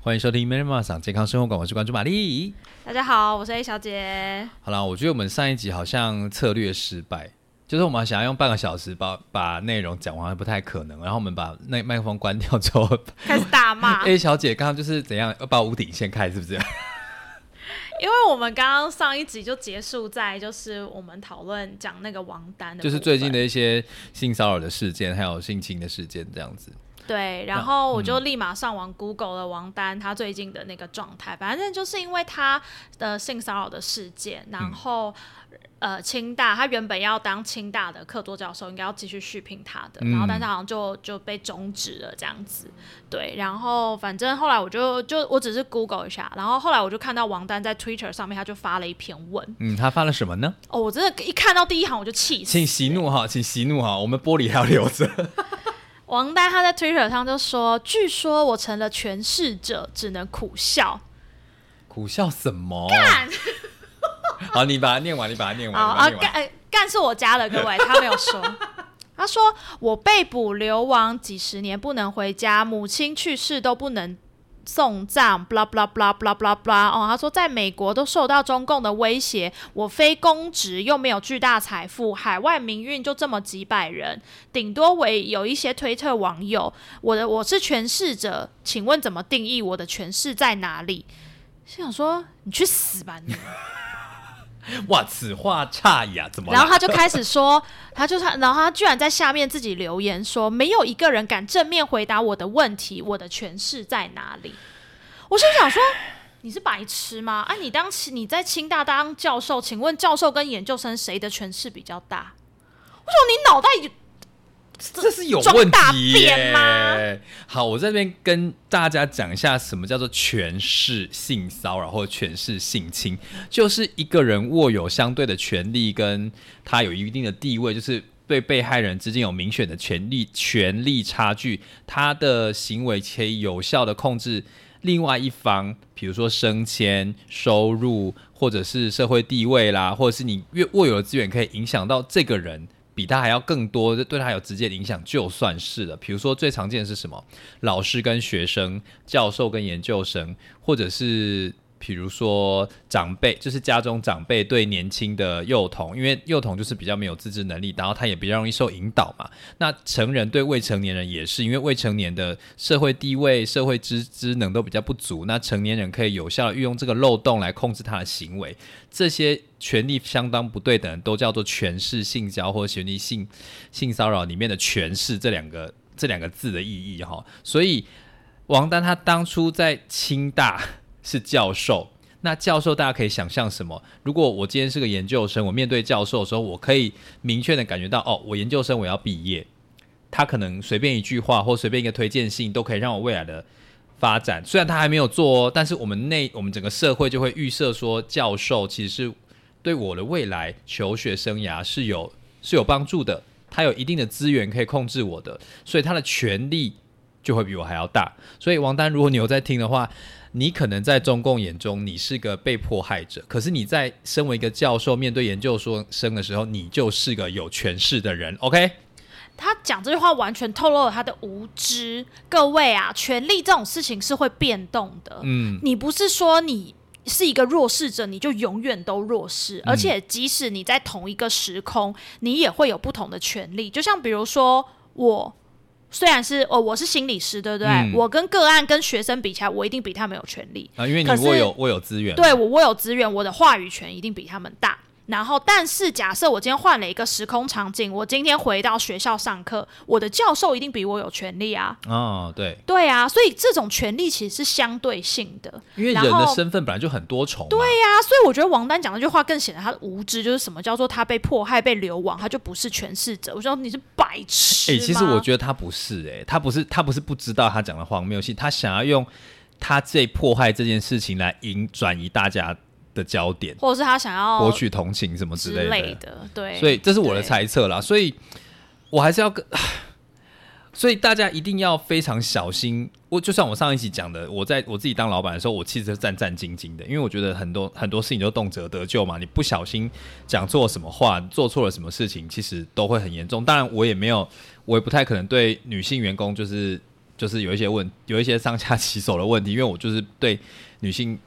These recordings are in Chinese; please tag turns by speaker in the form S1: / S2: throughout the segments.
S1: 欢迎收听《Mary 妈桑健康生活馆》，我是关注玛丽。
S2: 大家好，我是 A 小姐。
S1: 好了，我觉得我们上一集好像策略失败，就是我们想要用半个小时把把内容讲完，不太可能。然后我们把那麦克风关掉之后，
S2: 开始大骂。
S1: A 小姐刚刚就是怎样要把屋顶掀开，是不是？
S2: 因为我们刚刚上一集就结束在就是我们讨论讲那个王丹的，
S1: 就是最近的一些性骚扰的事件，还有性侵的事件这样子。
S2: 对，然后我就立马上网 Google 了王丹他最近的那个状态，反正就是因为他的性骚扰的事件，然后呃清大他原本要当清大的客座教授，应该要继续续聘他的，然后但是好像就就被终止了这样子。对，然后反正后来我就就我只是 Google 一下，然后后来我就看到王丹在 Twitter 上面他就发了一篇文，
S1: 嗯，他发了什么呢？
S2: 哦，我真的，一看到第一行我就气死，
S1: 请息怒哈，请息怒哈，我们玻璃还要留着。
S2: 王丹他在 Twitter 上就说：“据说我成了诠释者，只能苦笑。
S1: 苦笑什么？
S2: 干！
S1: 好，你把它念完，你把它念完。
S2: 啊，干干是我加的，各位，他没有说。他说我被捕流亡几十年，不能回家，母亲去世都不能。”送葬，blah blah blah blah blah blah。哦，他说在美国都受到中共的威胁，我非公职又没有巨大财富，海外民运就这么几百人，顶多为有一些推特网友。我的我是诠释者，请问怎么定义我的诠释在哪里？心想说你去死吧你！
S1: 哇，此话差呀，怎么？
S2: 然后他就开始说，他就他，然后他居然在下面自己留言说，没有一个人敢正面回答我的问题，我的权势在哪里？我心想说，你是白痴吗？啊，你当你在清大当教授，请问教授跟研究生谁的权势比较大？为什么你脑袋。
S1: 这是有问题耶！好，我这边跟大家讲一下，什么叫做权势性骚扰或者权势性侵，就是一个人握有相对的权利，跟他有一定的地位，就是对被害人之间有明显的权利权利差距，他的行为可以有效的控制另外一方，比如说升迁、收入，或者是社会地位啦，或者是你越握有的资源，可以影响到这个人。比他还要更多，对他有直接影响，就算是了。比如说，最常见的是什么？老师跟学生，教授跟研究生，或者是。比如说长辈，就是家中长辈对年轻的幼童，因为幼童就是比较没有自制能力，然后他也比较容易受引导嘛。那成人对未成年人也是，因为未成年的社会地位、社会知知能都比较不足，那成年人可以有效的运用这个漏洞来控制他的行为。这些权力相当不对等，都叫做权势性交或权力性性骚扰里面的权势这两个这两个字的意义哈。所以王丹他当初在清大。是教授，那教授大家可以想象什么？如果我今天是个研究生，我面对教授的时候，我可以明确的感觉到，哦，我研究生我要毕业，他可能随便一句话或随便一个推荐信，都可以让我未来的发展。虽然他还没有做哦，但是我们内我们整个社会就会预设说，教授其实是对我的未来求学生涯是有是有帮助的，他有一定的资源可以控制我的，所以他的权力就会比我还要大。所以王丹，如果你有在听的话。你可能在中共眼中，你是个被迫害者；可是你在身为一个教授，面对研究生的时候，你就是个有权势的人。OK？
S2: 他讲这句话完全透露了他的无知。各位啊，权力这种事情是会变动的。嗯，你不是说你是一个弱势者，你就永远都弱势。而且，即使你在同一个时空，你也会有不同的权利。就像比如说我。虽然是哦，我是心理师，对不对？我跟个案、跟学生比起来，我一定比他们有权利
S1: 啊，因为你我有我有资源，
S2: 对我我有资源，我的话语权一定比他们大。然后，但是假设我今天换了一个时空场景，我今天回到学校上课，我的教授一定比我有权利啊。
S1: 哦，对，
S2: 对啊，所以这种权利其实是相对性的，
S1: 因为人的身份本来就很多重。
S2: 对呀，所以我觉得王丹讲那句话更显得他的无知，就是什么叫做他被迫害、被流亡，他就不是诠释者。我说你是白痴。
S1: 哎，其实我觉得他不是，哎，他不是，他不是不知道他讲的荒谬性，他想要用他这迫害这件事情来引转移大家。的焦点，
S2: 或者是他想要
S1: 博取同情什么之
S2: 类的，对，
S1: 所以这是我的猜测啦。所以我还是要跟，所以大家一定要非常小心。我就像我上一集讲的，我在我自己当老板的时候，我其实是战战兢兢的，因为我觉得很多很多事情都动辄得咎嘛。你不小心讲错什么话，做错了什么事情，其实都会很严重。当然，我也没有，我也不太可能对女性员工就是就是有一些问，有一些上下其手的问题，因为我就是对女性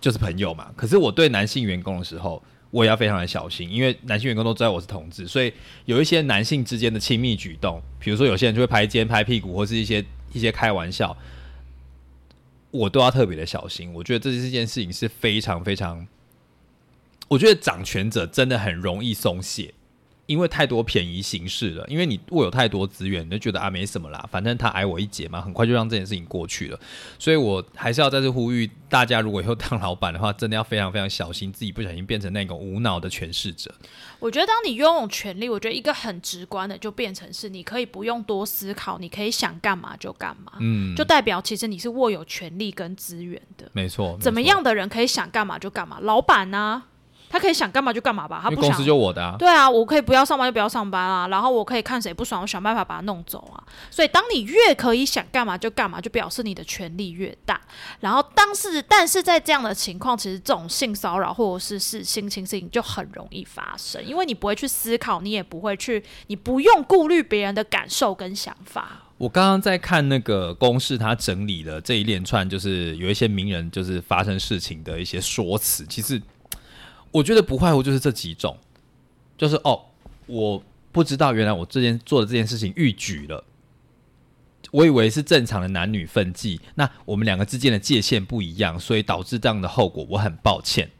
S1: 就是朋友嘛，可是我对男性员工的时候，我也要非常的小心，因为男性员工都知道我是同志，所以有一些男性之间的亲密举动，比如说有些人就会拍肩、拍屁股，或是一些一些开玩笑，我都要特别的小心。我觉得这这件事情是非常非常，我觉得掌权者真的很容易松懈。因为太多便宜形式了，因为你握有太多资源，你就觉得啊没什么啦，反正他挨我一截嘛，很快就让这件事情过去了。所以我还是要在这呼吁大家，如果以后当老板的话，真的要非常非常小心，自己不小心变成那种无脑的诠释者。
S2: 我觉得当你拥有权利，我觉得一个很直观的就变成是，你可以不用多思考，你可以想干嘛就干嘛，嗯，就代表其实你是握有权利跟资源的。
S1: 没错，
S2: 怎么样的人可以想干嘛就干嘛？老板呢？他可以想干嘛就干嘛吧，他不
S1: 公司就我的啊。
S2: 对啊，我可以不要上班就不要上班啊，然后我可以看谁不爽，我想办法把他弄走啊。所以，当你越可以想干嘛就干嘛，就表示你的权力越大。然后，当是但是在这样的情况，其实这种性骚扰或者是是性侵事情就很容易发生，因为你不会去思考，你也不会去，你不用顾虑别人的感受跟想法。
S1: 我刚刚在看那个公式，他整理了这一连串，就是有一些名人就是发生事情的一些说辞，其实。我觉得不坏乎就是这几种，就是哦，我不知道原来我这件做的这件事情逾矩了，我以为是正常的男女分际，那我们两个之间的界限不一样，所以导致这样的后果，我很抱歉。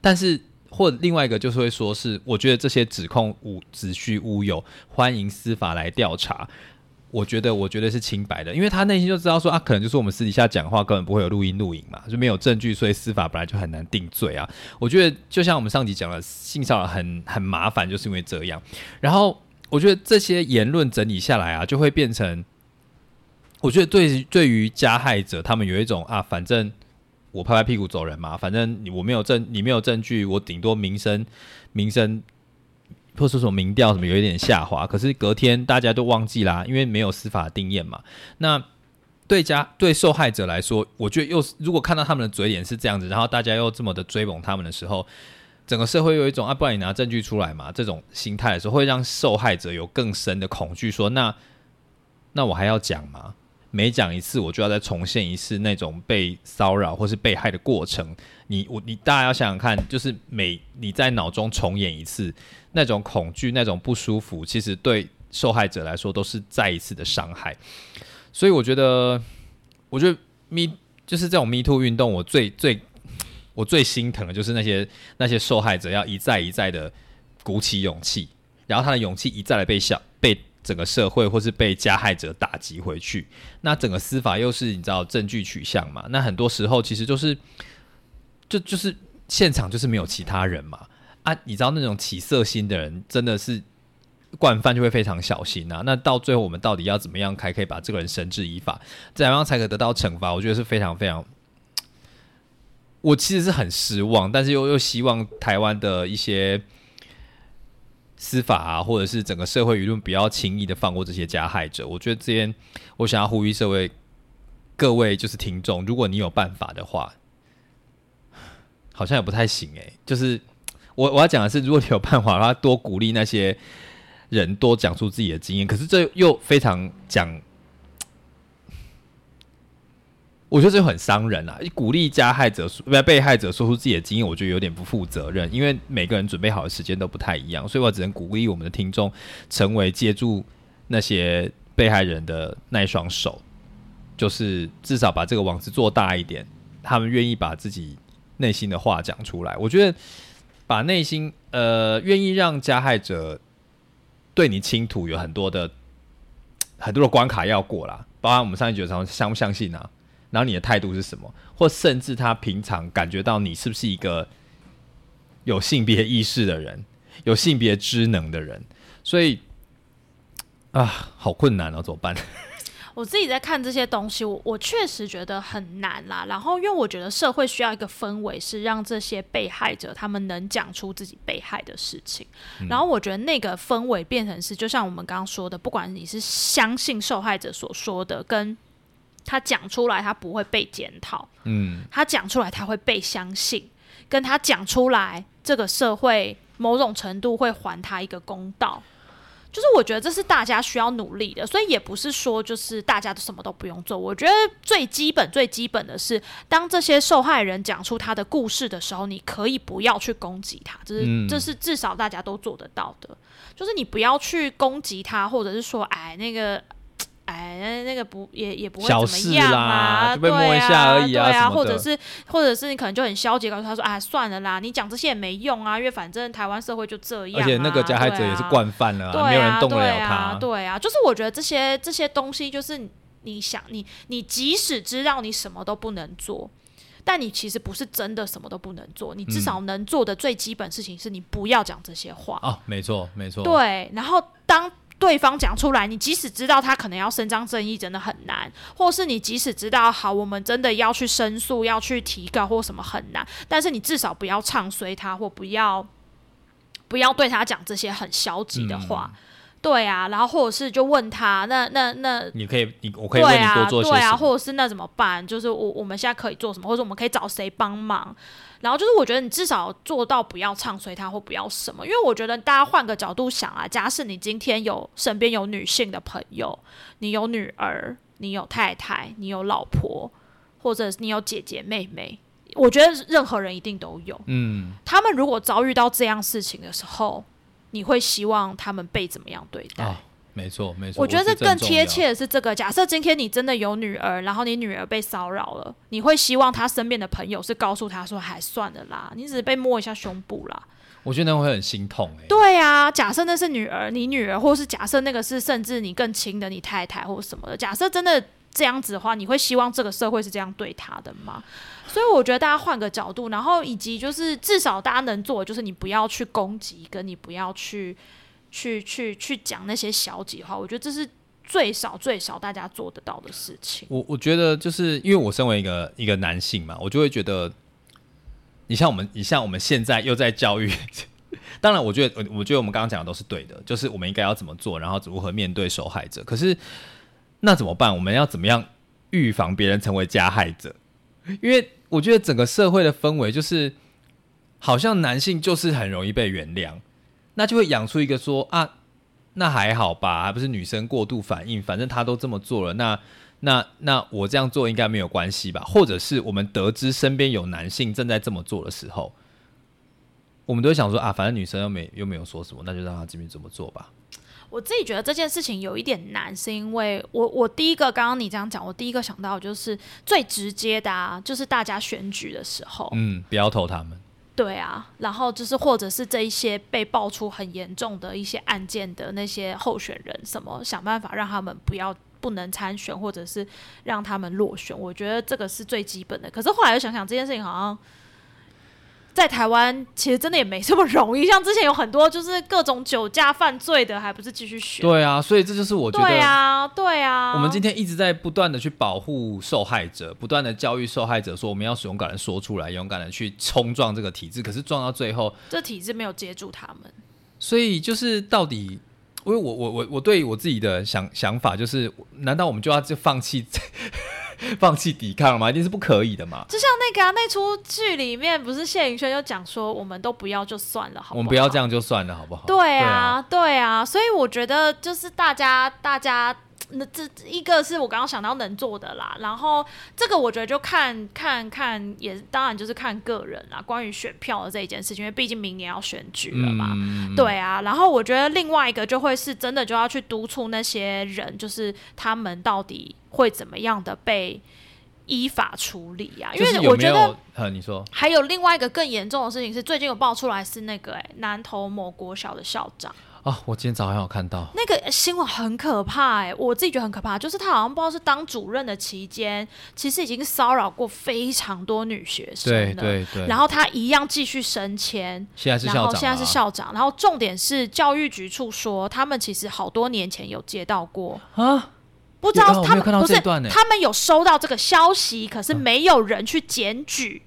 S1: 但是或另外一个就是会说是，我觉得这些指控无子虚乌有，欢迎司法来调查。我觉得，我觉得是清白的，因为他内心就知道说啊，可能就是我们私底下讲话根本不会有录音录影嘛，就没有证据，所以司法本来就很难定罪啊。我觉得就像我们上集讲了，性骚扰很很麻烦，就是因为这样。然后我觉得这些言论整理下来啊，就会变成，我觉得对对于加害者，他们有一种啊，反正我拍拍屁股走人嘛，反正我没有证，你没有证据，我顶多名声名声。或者说民调什么有一点下滑，可是隔天大家都忘记啦，因为没有司法定验嘛。那对家对受害者来说，我觉得又如果看到他们的嘴脸是这样子，然后大家又这么的追捧他们的时候，整个社会有一种啊，不然你拿证据出来嘛，这种心态的时候，会让受害者有更深的恐惧，说那那我还要讲吗？每讲一次，我就要再重现一次那种被骚扰或是被害的过程。你我你大家要想想看，就是每你在脑中重演一次。那种恐惧、那种不舒服，其实对受害者来说都是再一次的伤害。所以我觉得，我觉得 Me 就是这种 Me Too 运动，我最最我最心疼的就是那些那些受害者要一再一再的鼓起勇气，然后他的勇气一再的被笑被整个社会或是被加害者打击回去。那整个司法又是你知道证据取向嘛？那很多时候其实就是就就是现场就是没有其他人嘛。啊，你知道那种起色心的人，真的是惯犯就会非常小心呐。那到最后，我们到底要怎么样才可以把这个人绳之以法，怎样才可以得到惩罚？我觉得是非常非常，我其实是很失望，但是又又希望台湾的一些司法啊，或者是整个社会舆论不要轻易的放过这些加害者。我觉得这边我想要呼吁社会各位就是听众，如果你有办法的话，好像也不太行哎，就是。我我要讲的是，如果你有办法的话，多鼓励那些人多讲出自己的经验。可是这又非常讲，我觉得这很伤人啊！鼓励加害者不被害者说出自己的经验，我觉得有点不负责任。因为每个人准备好的时间都不太一样，所以我只能鼓励我们的听众成为接住那些被害人的那一双手，就是至少把这个网子做大一点。他们愿意把自己内心的话讲出来，我觉得。把内心呃愿意让加害者对你倾吐，有很多的很多的关卡要过啦，包含我们上一节常相不相信啊，然后你的态度是什么，或甚至他平常感觉到你是不是一个有性别意识的人，有性别知能的人，所以啊，好困难哦，怎么办？
S2: 我自己在看这些东西，我我确实觉得很难啦。然后，因为我觉得社会需要一个氛围，是让这些被害者他们能讲出自己被害的事情。然后，我觉得那个氛围变成是，就像我们刚刚说的，不管你是相信受害者所说的，跟他讲出来他不会被检讨，嗯，他讲出来他会被相信，跟他讲出来这个社会某种程度会还他一个公道。就是我觉得这是大家需要努力的，所以也不是说就是大家都什么都不用做。我觉得最基本、最基本的是，当这些受害人讲出他的故事的时候，你可以不要去攻击他，这是这是至少大家都做得到的。就是你不要去攻击他，或者是说，哎，那个。哎，那那个不也也不会怎么样啊？
S1: 就被摸一下而已
S2: 啊，
S1: 对啊，
S2: 或者是或者是你可能就很消极，告诉他说：“哎，算了啦，你讲这些也没用啊，因为反正台湾社会就这样。”
S1: 而且那个加害者也是惯犯了，没有人动得了他。
S2: 对啊，就是我觉得这些这些东西，就是你想你你即使知道你什么都不能做，但你其实不是真的什么都不能做，你至少能做的最基本事情是你不要讲这些话。
S1: 哦，没错没错。
S2: 对，然后当。对方讲出来，你即使知道他可能要伸张正义，真的很难；或是你即使知道好，我们真的要去申诉、要去提告或什么很难，但是你至少不要唱衰他，或不要不要对他讲这些很消极的话。对啊，然后或者是就问他，那那那
S1: 你可以，你我可以为你多做些
S2: 对啊，或者是那怎么办？就是我我们现在可以做什么，或者我们可以找谁帮忙？然后就是，我觉得你至少做到不要唱衰他或不要什么，因为我觉得大家换个角度想啊，假使你今天有身边有女性的朋友，你有女儿，你有太太，你有老婆，或者你有姐姐妹妹，我觉得任何人一定都有。嗯，他们如果遭遇到这样事情的时候，你会希望他们被怎么样对待？
S1: 没错，没错。
S2: 我觉得更贴切的是这个。假设今天你真的有女儿，然后你女儿被骚扰了，你会希望她身边的朋友是告诉她说：“还算了啦，你只是被摸一下胸部啦。”
S1: 我觉得那会很心痛哎。
S2: 对啊，假设那是女儿，你女儿，或是假设那个是甚至你更亲的你太太或什么的，假设真的这样子的话，你会希望这个社会是这样对她的吗？所以我觉得大家换个角度，然后以及就是至少大家能做，的就是你不要去攻击，跟你不要去。去去去讲那些消极话，我觉得这是最少最少大家做得到的事情。
S1: 我我觉得就是因为我身为一个一个男性嘛，我就会觉得，你像我们，你像我们现在又在教育，当然，我觉得我我觉得我们刚刚讲的都是对的，就是我们应该要怎么做，然后如何面对受害者。可是那怎么办？我们要怎么样预防别人成为加害者？因为我觉得整个社会的氛围就是，好像男性就是很容易被原谅。那就会养出一个说啊，那还好吧，还不是女生过度反应，反正他都这么做了，那那那我这样做应该没有关系吧？或者是我们得知身边有男性正在这么做的时候，我们都会想说啊，反正女生又没又没有说什么，那就让他这边这么做吧。
S2: 我自己觉得这件事情有一点难，是因为我我第一个刚刚你这样讲，我第一个想到就是最直接的啊，就是大家选举的时候，
S1: 嗯，不要投他们。
S2: 对啊，然后就是或者是这一些被爆出很严重的一些案件的那些候选人，什么想办法让他们不要不能参选，或者是让他们落选，我觉得这个是最基本的。可是后来又想想，这件事情好像。在台湾其实真的也没这么容易，像之前有很多就是各种酒驾犯罪的，还不是继续选？
S1: 对啊，所以这就是我觉得，
S2: 对啊，对啊。
S1: 我们今天一直在不断的去保护受害者，不断的教育受害者，说我们要勇敢的说出来，勇敢的去冲撞这个体制。可是撞到最后，
S2: 这体制没有接住他们。
S1: 所以就是到底，因为我我我我对我自己的想想法就是，难道我们就要就放弃？放弃抵抗了吗？一定是不可以的嘛！
S2: 就像那个啊，那出剧里面不是谢云轩就讲说，我们都不要就算了，好，
S1: 我们不要这样就算了，好不好？
S2: 对啊，对啊，所以我觉得就是大家，大家。那这一个是我刚刚想到能做的啦，然后这个我觉得就看看看，也当然就是看个人啦。关于选票的这一件事情，因为毕竟明年要选举了嘛，对啊。然后我觉得另外一个就会是真的就要去督促那些人，就是他们到底会怎么样的被依法处理呀？因为我觉得，
S1: 呃，你说
S2: 还有另外一个更严重的事情是，最近有爆出来是那个哎南投某国小的校长。
S1: 啊！我今天早上有看到
S2: 那个新闻，很可怕哎！我自己觉得很可怕，就是他好像不知道是当主任的期间，其实已经骚扰过非常多女学生
S1: 对对对。
S2: 然后他一样继续升迁，
S1: 现在是校长，
S2: 现在是校长。然后重点是教育局处说，他们其实好多年前有接到过啊，不知道他们不是他们有收到这个消息，可是没有人去检举。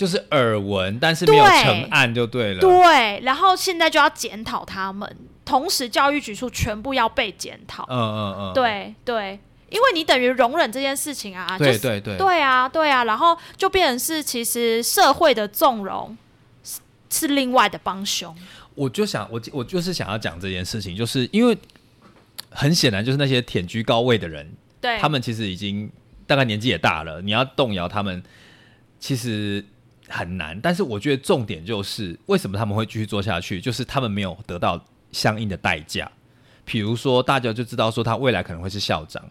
S1: 就是耳闻，但是没有成案就对了。
S2: 对，然后现在就要检讨他们，同时教育局处全部要被检讨。嗯嗯嗯，对对，因为你等于容忍这件事情啊。
S1: 对对对，
S2: 对啊对啊，然后就变成是其实社会的纵容是是另外的帮凶。
S1: 我就想，我我就是想要讲这件事情，就是因为很显然，就是那些舔居高位的人，
S2: 对
S1: 他们其实已经大概年纪也大了，你要动摇他们，其实很难。但是我觉得重点就是，为什么他们会继续做下去，就是他们没有得到相应的代价。比如说，大家就知道说他未来可能会是校长，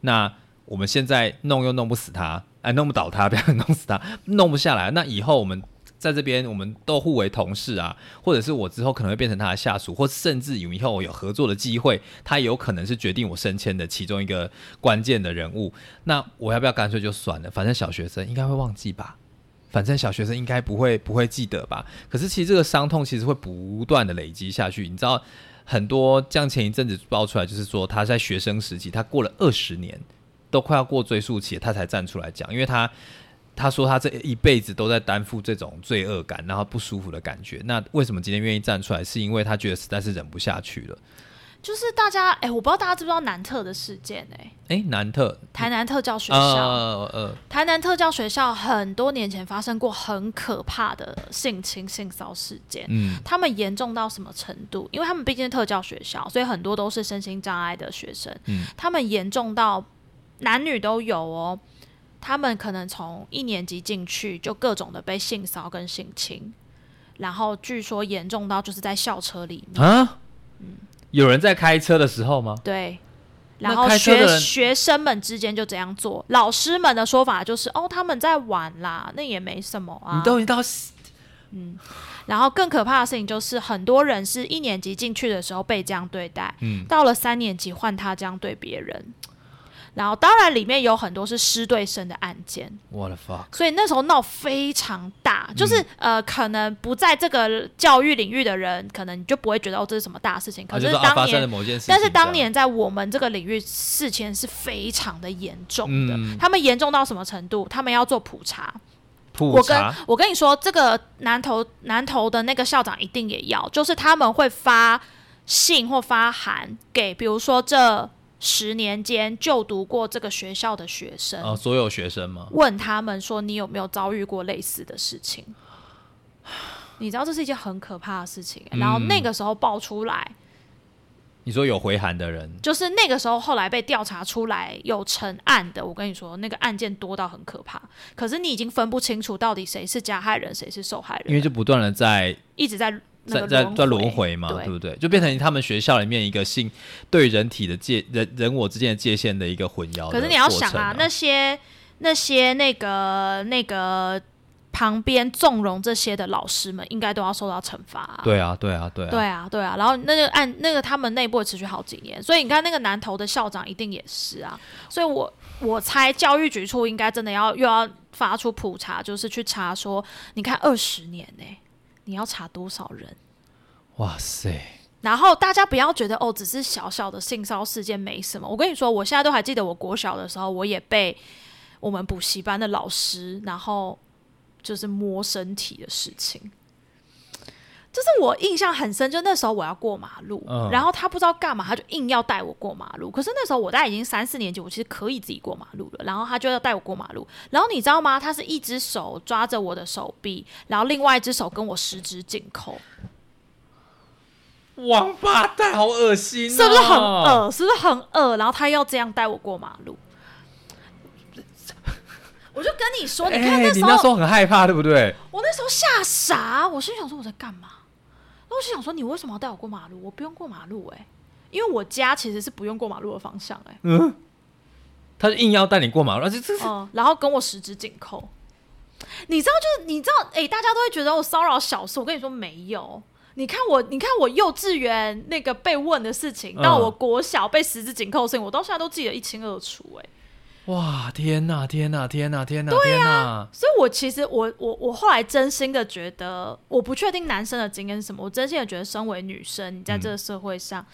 S1: 那我们现在弄又弄不死他，哎，弄不倒他，不要弄死他，弄不下来。那以后我们在这边，我们都互为同事啊，或者是我之后可能会变成他的下属，或甚至以后有合作的机会，他有可能是决定我升迁的其中一个关键的人物。那我要不要干脆就算了？反正小学生应该会忘记吧。反正小学生应该不会不会记得吧？可是其实这个伤痛其实会不断的累积下去，你知道很多像前一阵子爆出来，就是说他在学生时期，他过了二十年，都快要过追溯期，他才站出来讲，因为他他说他这一辈子都在担负这种罪恶感，然后不舒服的感觉。那为什么今天愿意站出来？是因为他觉得实在是忍不下去了。
S2: 就是大家，哎、我不知道大家知不知道南特的事件、哎，
S1: 诶，南特
S2: 台南特教学校，
S1: 呃呃，
S2: 台南特教学校很多年前发生过很可怕的性侵、性骚事件。
S1: 嗯
S2: 他们严重到什么程度？因为他们毕竟是特教学校，所以很多都是身心障碍的学生。
S1: 嗯
S2: 他们严重到男女都有哦。他们可能从一年级进去就各种的被性骚跟性侵，然后据说严重到就是在校车里面。
S1: 啊，有人在开车的时候吗？
S2: 对，然后学学生们之间就这样做，老师们的说法就是哦，他们在玩啦，那也没什么啊。
S1: 你都已经到嗯
S2: 然后更可怕的事情就是，很多人是一年级进去的时候被这样对待，
S1: 嗯
S2: 到了三年级换他这样对别人。然后当然里面有很多是师对生的案件，
S1: 我的 fuck，
S2: 所以那时候闹非常大，就是、
S1: 嗯
S2: 呃，可能不在这个教育领域的人，可能你就不会觉得哦这是什么大事情。可
S1: 是
S2: 当年
S1: 某件事，
S2: 但是当年在我们这个领域，事情是非常的严重的。
S1: 嗯
S2: 他们严重到什么程度？他们要做普查。我跟我跟你说，这个南投南投的那个校长一定也要，就是他们会发信或发函给，比如说这十年间就读过这个学校的学生，
S1: 哦，所有学生吗？
S2: 问他们说你有没有遭遇过类似的事情。你知道这是一件很可怕的事情、然后那个时候爆出来，
S1: 你说有回函的人，
S2: 就是那个时候后来被调查出来有成案的，我跟你说，那个案件多到很可怕。可是你已经分不清楚到底谁是加害人，谁是受害人，
S1: 因为就不断的在
S2: 一直在那
S1: 在在在轮
S2: 轮
S1: 回嘛，
S2: 对
S1: 对不对？就变成他们学校里面一个性对人体的界人人我之间的界限的一个混淆。
S2: 可是你要想啊，那些那些那个那个旁边纵容这些的老师们，应该都要受到惩罚、啊。
S1: 对啊，对啊，对啊，
S2: 对啊，对啊，然后那个按那个他们内部也持续好几年，所以你看那个南投的校长一定也是啊，所以我我猜教育局处应该真的要又要发出普查，就是去查说，你看二十年呢、你要查多少人？
S1: 哇塞，
S2: 然后大家不要觉得哦，只是小小的性骚事件没什么。我跟你说，我现在都还记得，我国小的时候，我也被我们补习班的老师，然后就是摸身体的事情。就是我印象很深，就那时候我要过马路，
S1: 嗯
S2: 然后他不知道干嘛，他就硬要带我过马路。可是那时候我大概已经三四年级，我其实可以自己过马路了，然后他就要带我过马路。然后你知道吗？他是一只手抓着我的手臂，然后另外一只手跟我十指紧扣。
S1: 王八蛋，好恶心、哦，
S2: 是不是很？恶？是不是很恶？然后他要这样带我过马路，我就跟你说，你看
S1: 哎、
S2: 那时候，
S1: 你那时候很害怕，对不对？
S2: 我那时候吓傻，我心想说我在干嘛？我心想说你为什么要带我过马路？我不用过马路哎、因为我家其实是不用过马路的方向哎、
S1: 他就硬要带你过马路，而且这是
S2: 嗯，然后跟我十指紧扣。你知道，就是你知道，哎、大家都会觉得我骚扰小事。我跟你说没有，你看我，你看我幼稚园那个被问的事情，
S1: 嗯
S2: 到我国小被十指紧扣的事情，我到现在都记得一清二楚。哎，
S1: 哇，天哪，天哪，天哪，天呐，天哪！
S2: 所以我其实我我我后来真心的觉得，我不确定男生的经验是什么，我真心的觉得，身为女生，你在这个社会上，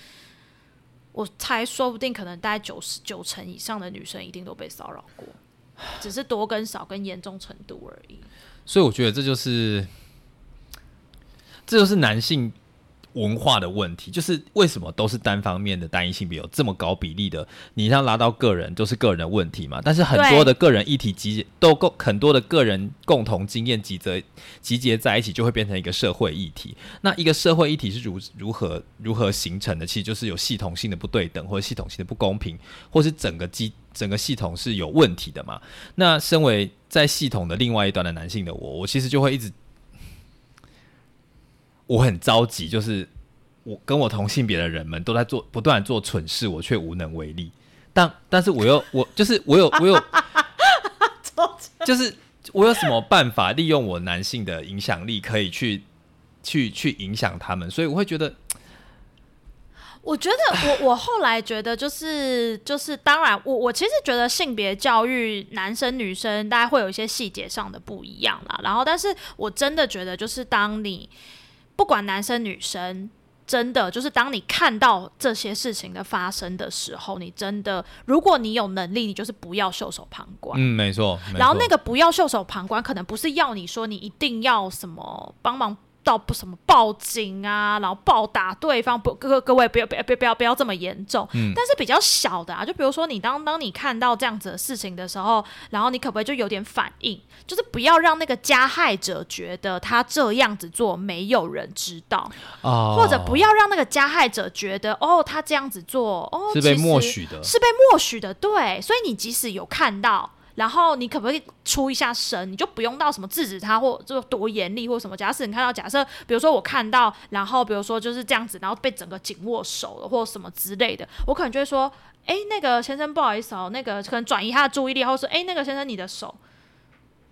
S2: 我猜说不定可能大概九十九成以上的女生一定都被骚扰过，只是多跟少跟严重程度而已。
S1: 所以我觉得这就是，这就是男性文化的问题，就是为什么都是单方面的单一性别有这么高比例的？你像拉到个人都是个人的问题嘛，但是很多的个人议题集结都共很多的个人共同经验集结集结在一起，就会变成一个社会议题。那一个社会议题是如如何如何形成的？其实就是有系统性的不对等，或者系统性的不公平，或是整个机整个系统是有问题的嘛？那身为在系统的另外一端的男性的我，我其实就会一直。我很着急，就是我跟我同性别的人们都在做不断做蠢事，我却无能为力。但但是我又我就是我有我有，就是我有什么办法利用我男性的影响力，可以去去去影响他们？所以我会觉得，
S2: 我觉得我我后来觉得就是就是当然，我我其实觉得性别教育男生女生大家会有一些细节上的不一样啦。然后，但是我真的觉得就是当你。不管男生女生，真的就是当你看到这些事情的发生的时候，你真的，如果你有能力，你就是不要袖手旁观。
S1: 嗯，没错。
S2: 然后那个不要袖手旁观，可能不是要你说你一定要什么帮忙。到不什么报警啊，然后暴打对方，不各各位不要不要不要不要这么严重。嗯。但是比较小的啊，就比如说你当当你看到这样子的事情的时候，然后你可不可以就有点反应，就是不要让那个加害者觉得他这样子做没有人知道，哦，或者不要让那个加害者觉得哦他这样子做哦
S1: 是被默许的，
S2: 是被默许的，对。所以你即使有看到。然后你可不可以出一下声？你就不用到什么制止他或就多严厉或什么。假设你看到，假设比如说我看到，然后比如说就是这样子，然后被整个紧握手了或什么之类的，我可能就会说：“哎，那个先生不好意思哦，那个可能转移他的注意力，或者说：哎，那个先生你的手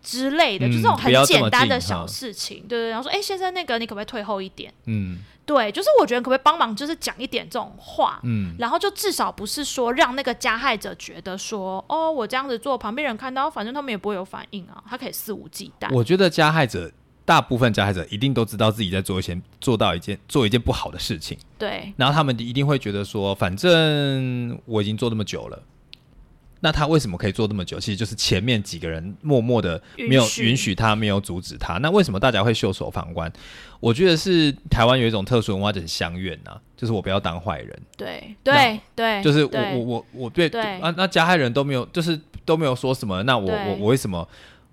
S2: 之类的，就这种很简单的小事情，对对。然后说：哎，先生那个你可不可以退后一点？嗯。对，就是我觉得可不可以帮忙，就是讲一点这种话，嗯，然后就至少不是说让那个加害者觉得说，哦，我这样子做，旁边人看到，反正他们也不会有反应啊，他可以肆无忌惮。
S1: 我觉得加害者大部分加害者一定都知道自己在做一些做到一件做一件不好的事情，
S2: 对，
S1: 然后他们一定会觉得说，反正我已经做那么久了。那他为什么可以做那么久？其实就是前面几个人默默的没有允许他，没有阻止他。那为什么大家会袖手旁观？我觉得是台湾有一种特殊文化，就是相怨呐，就是我不要当坏人。
S2: 对对对，
S1: 就是我我我我对啊，那加害人都没有，就是都没有说什么。那我我我为什么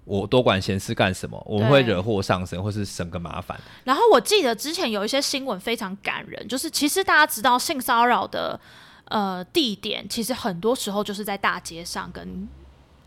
S1: 我多管闲事干什么？我们会惹祸上身，或是省个麻烦。
S2: 然后我记得之前有一些新闻非常感人，就是其实大家知道性骚扰的。呃，地点其实很多时候就是在大街上跟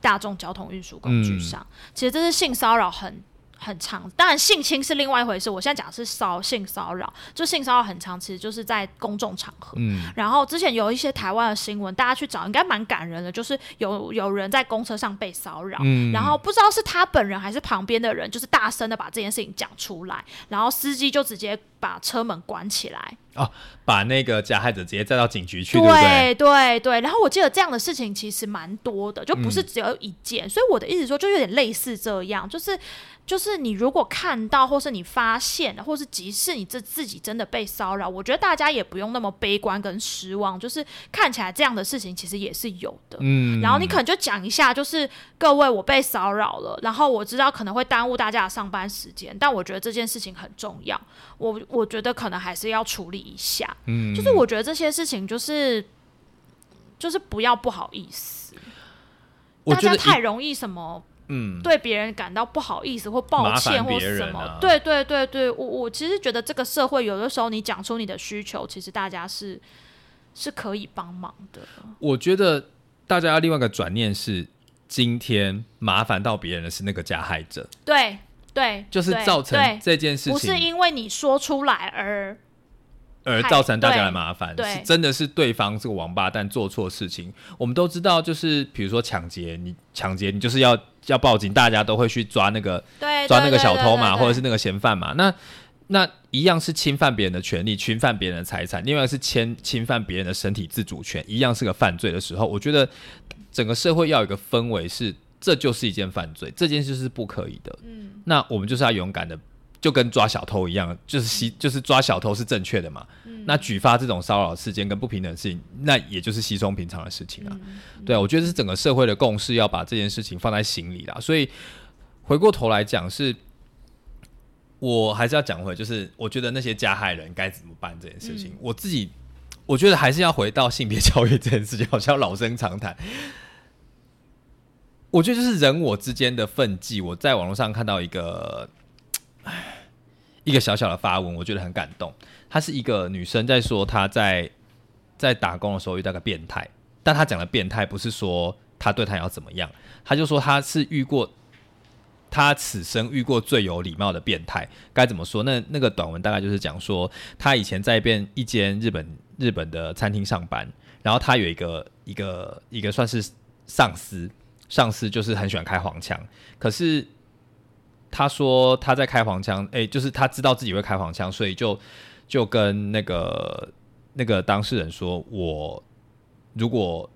S2: 大众交通运输工具上。其实这是性骚扰很很长，当然性侵是另外一回事。我现在讲的是骚性骚扰，就性骚扰很长，其实就是在公众场合。嗯。然后之前有一些台湾的新闻，大家去找应该蛮感人的，就是有有人在公车上被骚扰，嗯然后不知道是他本人还是旁边的人，就是大声的把这件事情讲出来，然后司机就直接把车门关起来。
S1: 哦，把那个加害者直接带到警局去，对对？
S2: 对对。然后我记得这样的事情其实蛮多的，就不是只有一件。所以我的意思说，就有点类似这样，就是就是你如果看到，或是你发现，或是即使你这自己真的被骚扰，我觉得大家也不用那么悲观跟失望。就是看起来这样的事情其实也是有的，嗯。然后你可能就讲一下，就是各位我被骚扰了，然后我知道可能会耽误大家的上班时间，但我觉得这件事情很重要。我我觉得可能还是要处理一下，嗯，就是我觉得这些事情就是就是不要不好意思，大家太容易什么，嗯，对别人感到不好意思或抱歉或什么，对对对对，我我其实觉得这个社会有的时候你讲出你的需求，其实大家是是可以帮忙的。
S1: 我觉得大家要另外一个转念是，今天麻烦到别人的是那个加害者，
S2: 对。对，
S1: 就是造成这件事情，
S2: 不是因为你说出来而
S1: 而造成大家的麻烦，是真的是对方这个王八蛋做错事情。我们都知道，就是比如说抢劫，你抢劫你就是要要报警，大家都会去抓那个抓那个小偷嘛，或者是那个嫌犯嘛。那那一样是侵犯别人的权利，侵犯别人的财产，另外是侵侵犯别人的身体自主权，一样是个犯罪的时候，我觉得整个社会要有一个氛围是。这就是一件犯罪，这件事是不可以的。嗯，那我们就是要勇敢的，就跟抓小偷一样，就是吸，就是抓小偷是正确的嘛。嗯，那举发这种骚扰事件跟不平等事情，那也就是稀松平常的事情啊。对啊，我觉得是整个社会的共识，要把这件事情放在心里啦。所以回过头来讲，是我还是要讲回，就是我觉得那些加害人该怎么办这件事情，我自己我觉得还是要回到性别教育这件事情，好像老生常谈。我觉得就是人我之间的分际。我在网络上看到一个，一个小小的发文，我觉得很感动。她是一个女生在说她在在打工的时候遇到个变态，但她讲的变态不是说她对她要怎么样，她就说她是遇过她此生遇过最有礼貌的变态。该怎么说？那那个短文大概就是讲说，她以前在一边一间日本日本的餐厅上班，然后她有一个一个一个算是上司。上司就是很喜欢开黄腔，可是他说他在开黄腔，哎，就是他知道自己会开黄腔，所以就就跟那个那个当事人说，我如果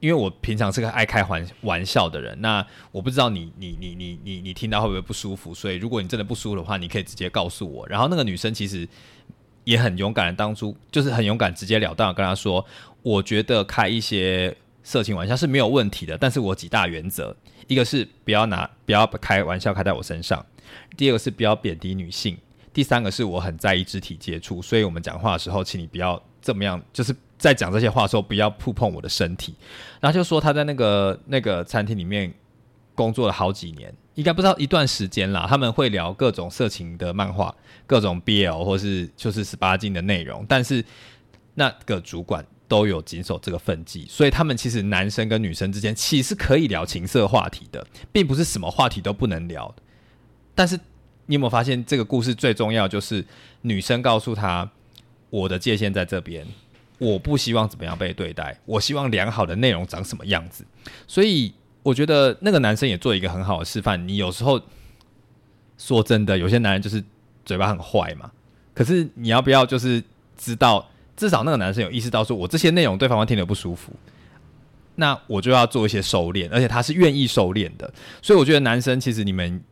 S1: 因为我平常是个爱开玩玩笑的人，那我不知道你你你你你你听到会不会不舒服，所以如果你真的不舒服的话，你可以直接告诉我。然后那个女生其实也很勇敢的，当初就是很勇敢，直截了当跟他说，我觉得开一些。色情玩笑是没有问题的，但是我几大原则，一个是不要拿不要开玩笑开在我身上，第二个是不要贬低女性，第三个是我很在意肢体接触，所以我们讲话的时候，请你不要这么样，就是在讲这些话的时候不要触碰我的身体。然后就说他在那个那个餐厅里面工作了好几年，应该不知道一段时间啦，他们会聊各种色情的漫画，各种 BL 或是就是十八禁的内容，但是那个主管。都有谨守这个分际，所以他们其实男生跟女生之间其实可以聊情色话题的，并不是什么话题都不能聊。但是你有没有发现，这个故事最重要就是女生告诉他：“我的界限在这边，我不希望怎么样被对待，我希望良好的内容长什么样子。”所以我觉得那个男生也做一个很好的示范。你有时候说真的，有些男人就是嘴巴很坏嘛，可是你要不要就是知道？至少那个男生有意识到，说我这些内容对方会听得不舒服，那我就要做一些收敛，而且他是愿意收敛的。所以我觉得男生其实你们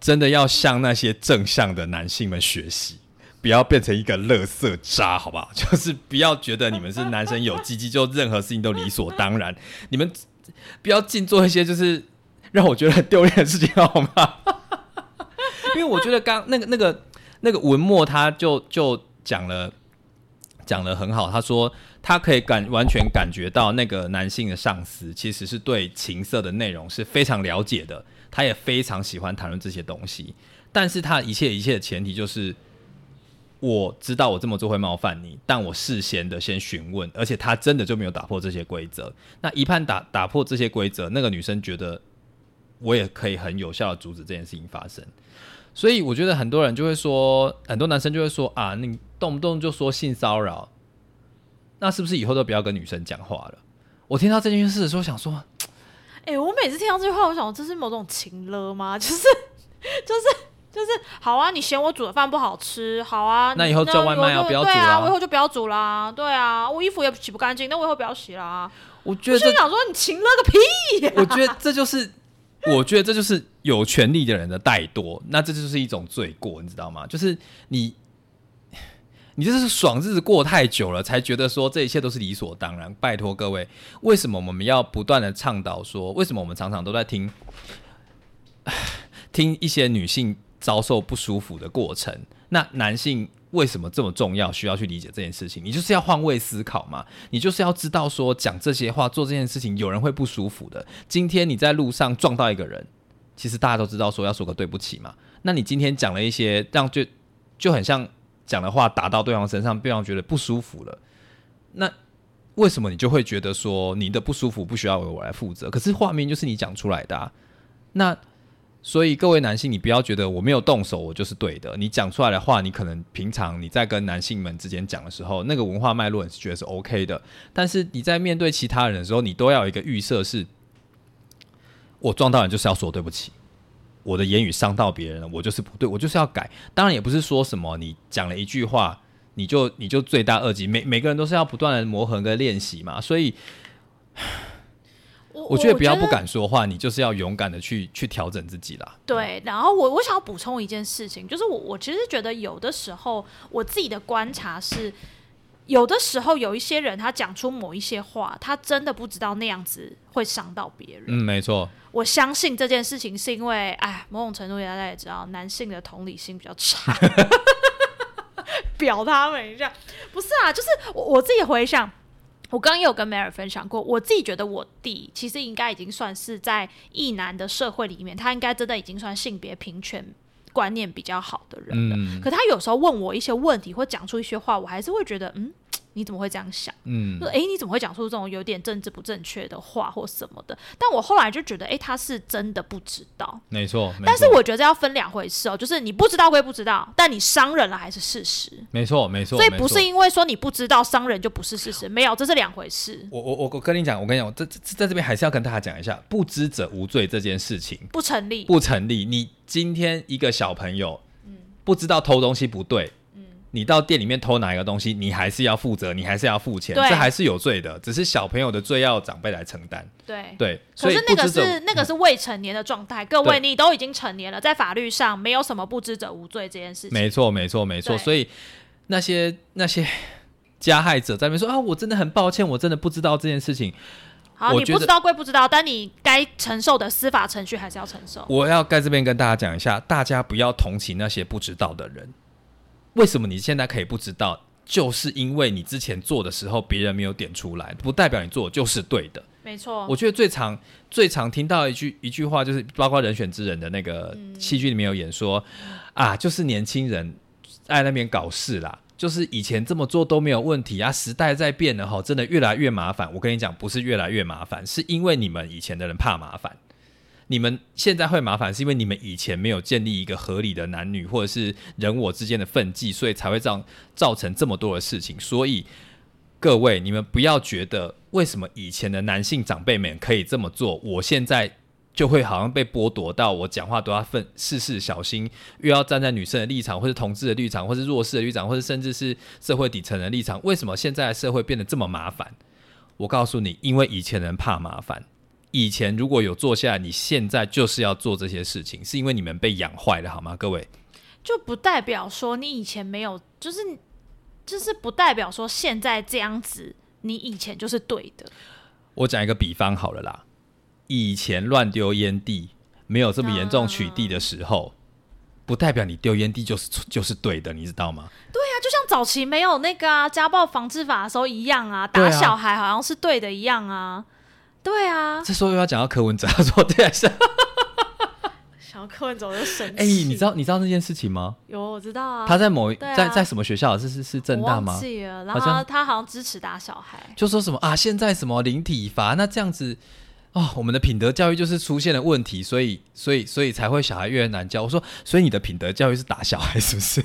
S1: 真的要向那些正向的男性们学习，不要变成一个垃圾渣，好不好？就是不要觉得你们是男生有鸡鸡就任何事情都理所当然，你们不要尽做一些就是让我觉得很丢脸的事情，好吗？因为我觉得刚那个那个那个文墨他就就讲了讲的很好，他说他可以感完全感觉到那个男性的上司其实是对情色的内容是非常了解的，他也非常喜欢谈论这些东西，但是他一切一切的前提就是我知道我这么做会冒犯你，但我事先的先询问，而且他真的就没有打破这些规则。那一判打打破这些规则，那个女生觉得我也可以很有效的阻止这件事情发生。所以我觉得很多人就会说，很多男生就会说啊，你动不动就说性骚扰，那是不是以后都不要跟女生讲话了？我听到这件事的时候，想说，
S2: 哎，我每次听到这句话，我想这是某种情勒吗？就是就是就是，好啊，你嫌我煮的饭不好吃，好啊，
S1: 那以后叫外卖要不要煮啊？
S2: 我以后就不要煮啦，对啊，我衣服也洗不干净，那我以后不要洗啦。
S1: 我觉得，
S2: 我想说你情勒个屁！
S1: 我觉得这就是。我觉得这就是有权利的人的怠惰，那这就是一种罪过，你知道吗？就是你，你就是爽日子过太久了，才觉得说这一切都是理所当然。拜托各位，为什么我们要不断的倡导说，为什么我们常常都在听，听一些女性遭受不舒服的过程？那男性？为什么这么重要？需要去理解这件事情。你就是要换位思考嘛？你就是要知道说，讲这些话、做这件事情，有人会不舒服的。今天你在路上撞到一个人，其实大家都知道说要说个对不起嘛。那你今天讲了一些让就就很像讲的话打到对方身上，对方觉得不舒服了。那为什么你就会觉得说你的不舒服不需要由我来负责？可是画面就是你讲出来的。那所以各位男性，你不要觉得我没有动手，我就是对的。你讲出来的话，你可能平常你在跟男性们之间讲的时候，那个文化脉络你是觉得是 OK 的。但是你在面对其他人的时候，你都要有一个预设，是我撞到人就是要说对不起，我的言语伤到别人了，我就是不对，我就是要改。当然也不是说什么你讲了一句话，你就你就罪大恶极。每每个人都是要不断的磨合跟练习嘛，所以。我觉得不要不敢说话，你就是要勇敢的去去调整自己啦。
S2: 对，然后我我想要补充一件事情，就是我我其实觉得有的时候我自己的观察是，有的时候有一些人他讲出某一些话，他真的不知道那样子会伤到别人。
S1: 嗯，没错。
S2: 我相信这件事情是因为，哎，某种程度大家也知道，男性的同理心比较差。表他们一下，不是啊，就是我我自己回想，我刚刚有跟梅尔分享过，我自己觉得我弟其实应该已经算是在异男的社会里面，他应该真的已经算性别平权观念比较好的人了。可他有时候问我一些问题或讲出一些话，我还是会觉得，嗯。你怎么会这样想？嗯，说哎，你怎么会讲出这种有点政治不正确的话或什么的？但我后来就觉得，哎，他是真的不知道，
S1: 没错。
S2: 但是我觉得要分两回事哦，就是你不知道归不知道，但你伤人了还是事实。
S1: 没错，没错。
S2: 所以不是因为说你不知道伤人就不是事实，没有，这是两回事。
S1: 我我我我跟你讲，我跟你讲，这这在这边还是要跟大家讲一下，不知者无罪这件事情
S2: 不成立，
S1: 不成立。你今天一个小朋友，嗯，不知道偷东西不对。你到店里面偷哪一个东西，你还是要负责，你还是要付钱，这还是有罪的。只是小朋友的罪要长辈来承担。
S2: 对
S1: 对，
S2: 可是那个是那个是未成年的状态。各位，你都已经成年了，在法律上没有什么不知者无罪这件事情。
S1: 没错，没错，没错。所以那些那些加害者在那边说啊，我真的很抱歉，我真的不知道这件事情。
S2: 好，你不知道归不知道，但你该承受的司法程序还是要承受。
S1: 我要在这边跟大家讲一下，大家不要同情那些不知道的人。为什么你现在可以不知道？就是因为你之前做的时候，别人没有点出来，不代表你做就是对的。
S2: 没错，
S1: 我觉得最常、最常听到一句一句话，就是包括《人选之人》的那个戏剧里面有演说啊，就是年轻人在那边搞事啦，就是以前这么做都没有问题啊，时代在变了哈，真的越来越麻烦。我跟你讲，不是越来越麻烦，是因为你们以前的人怕麻烦。你们现在会麻烦，是因为你们以前没有建立一个合理的男女或者是人我之间的分际，所以才会这样造成这么多的事情。所以各位，你们不要觉得为什么以前的男性长辈们可以这么做，我现在就会好像被剥夺到我讲话都要分事事小心，又要站在女生的立场，或是同志的立场，或是弱势的立场，或者甚至是社会底层的立场。为什么现在的社会变得这么麻烦？我告诉你，因为以前人怕麻烦。以前如果有做下来，你现在就是要做这些事情，是因为你们被养坏了，好吗？各位，
S2: 就不代表说你以前没有，就是就是不代表说现在这样子，你以前就是对的。
S1: 我讲一个比方好了啦，以前乱丢烟蒂没有这么严重取缔的时候，不代表你丢烟蒂就是就是对的，你知道吗？
S2: 对啊，就像早期没有那个啊家暴防治法的时候一样啊，打小孩好像是对的一样啊。对啊，
S1: 这时候又要讲到柯文哲，他说对啊，是。
S2: 想要柯文哲就生气。
S1: 哎，你知道你知道那件事情吗？
S2: 有，我知道啊。
S1: 他在某在在什么学校？是是是正大吗？
S2: 忘记了。然后他好像支持打小孩，
S1: 就说什么啊，现在什么零体罚，那这样子哦，我们的品德教育就是出现了问题，所以所以所以才会小孩越难教。我说，所以你的品德教育是打小孩，是不是？